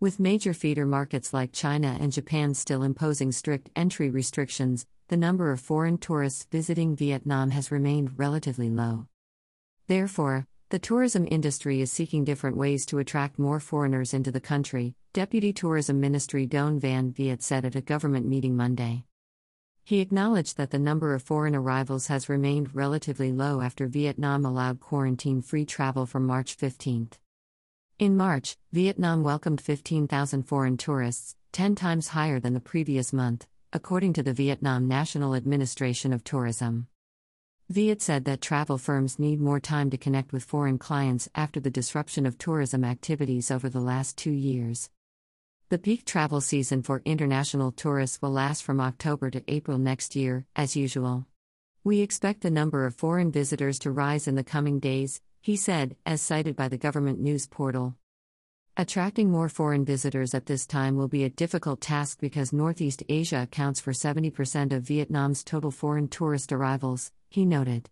With major feeder markets like China and Japan still imposing strict entry restrictions, the number of foreign tourists visiting Vietnam has remained relatively low. Therefore, the tourism industry is seeking different ways to attract more foreigners into the country, Deputy Tourism Ministry Doan Van Viet said at a government meeting Monday. He acknowledged that the number of foreign arrivals has remained relatively low after Vietnam allowed quarantine free travel from March 15. In March, Vietnam welcomed 15,000 foreign tourists, 10 times higher than the previous month, according to the Vietnam National Administration of Tourism. Viet said that travel firms need more time to connect with foreign clients after the disruption of tourism activities over the last two years. The peak travel season for international tourists will last from October to April next year, as usual. We expect the number of foreign visitors to rise in the coming days, he said, as cited by the government news portal. Attracting more foreign visitors at this time will be a difficult task because Northeast Asia accounts for 70% of Vietnam's total foreign tourist arrivals, he noted.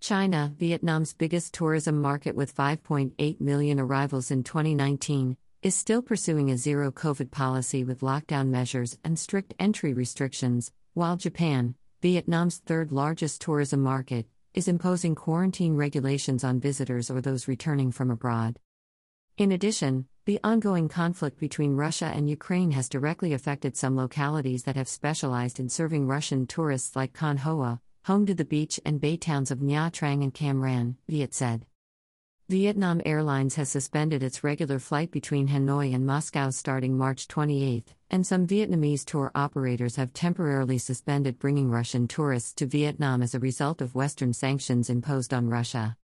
China, Vietnam's biggest tourism market with 5.8 million arrivals in 2019, is still pursuing a zero COVID policy with lockdown measures and strict entry restrictions, while Japan, Vietnam's third largest tourism market, is imposing quarantine regulations on visitors or those returning from abroad. In addition, the ongoing conflict between Russia and Ukraine has directly affected some localities that have specialized in serving Russian tourists like Khanh Hoa, home to the beach and bay towns of Nha Trang and Cam Ranh, Viet said. Vietnam Airlines has suspended its regular flight between Hanoi and Moscow starting March 28, and some Vietnamese tour operators have temporarily suspended bringing Russian tourists to Vietnam as a result of Western sanctions imposed on Russia.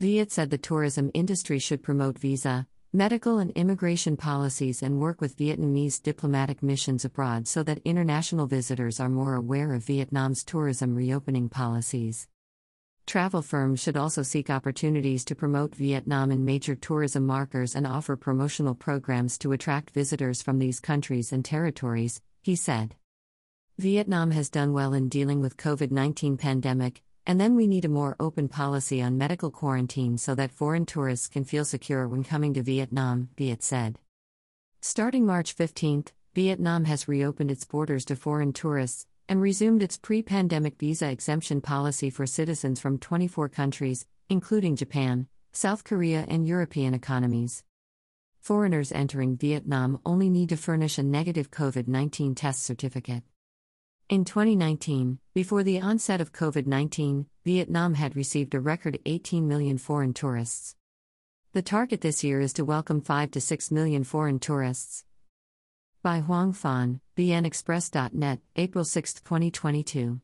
Viet said the tourism industry should promote visa, medical, and immigration policies and work with Vietnamese diplomatic missions abroad so that international visitors are more aware of Vietnam's tourism reopening policies. Travel firms should also seek opportunities to promote Vietnam in major tourism markers and offer promotional programs to attract visitors from these countries and territories, he said. Vietnam has done well in dealing with COVID-19 pandemic, and then we need a more open policy on medical quarantine so that foreign tourists can feel secure when coming to Vietnam, Viet said. Starting March 15, Vietnam has reopened its borders to foreign tourists, and resumed its pre pandemic visa exemption policy for citizens from 24 countries, including Japan, South Korea, and European economies. Foreigners entering Vietnam only need to furnish a negative COVID 19 test certificate. In 2019, before the onset of COVID 19, Vietnam had received a record 18 million foreign tourists. The target this year is to welcome 5 to 6 million foreign tourists. By Huang Fan, VnExpress.net, April 6, 2022.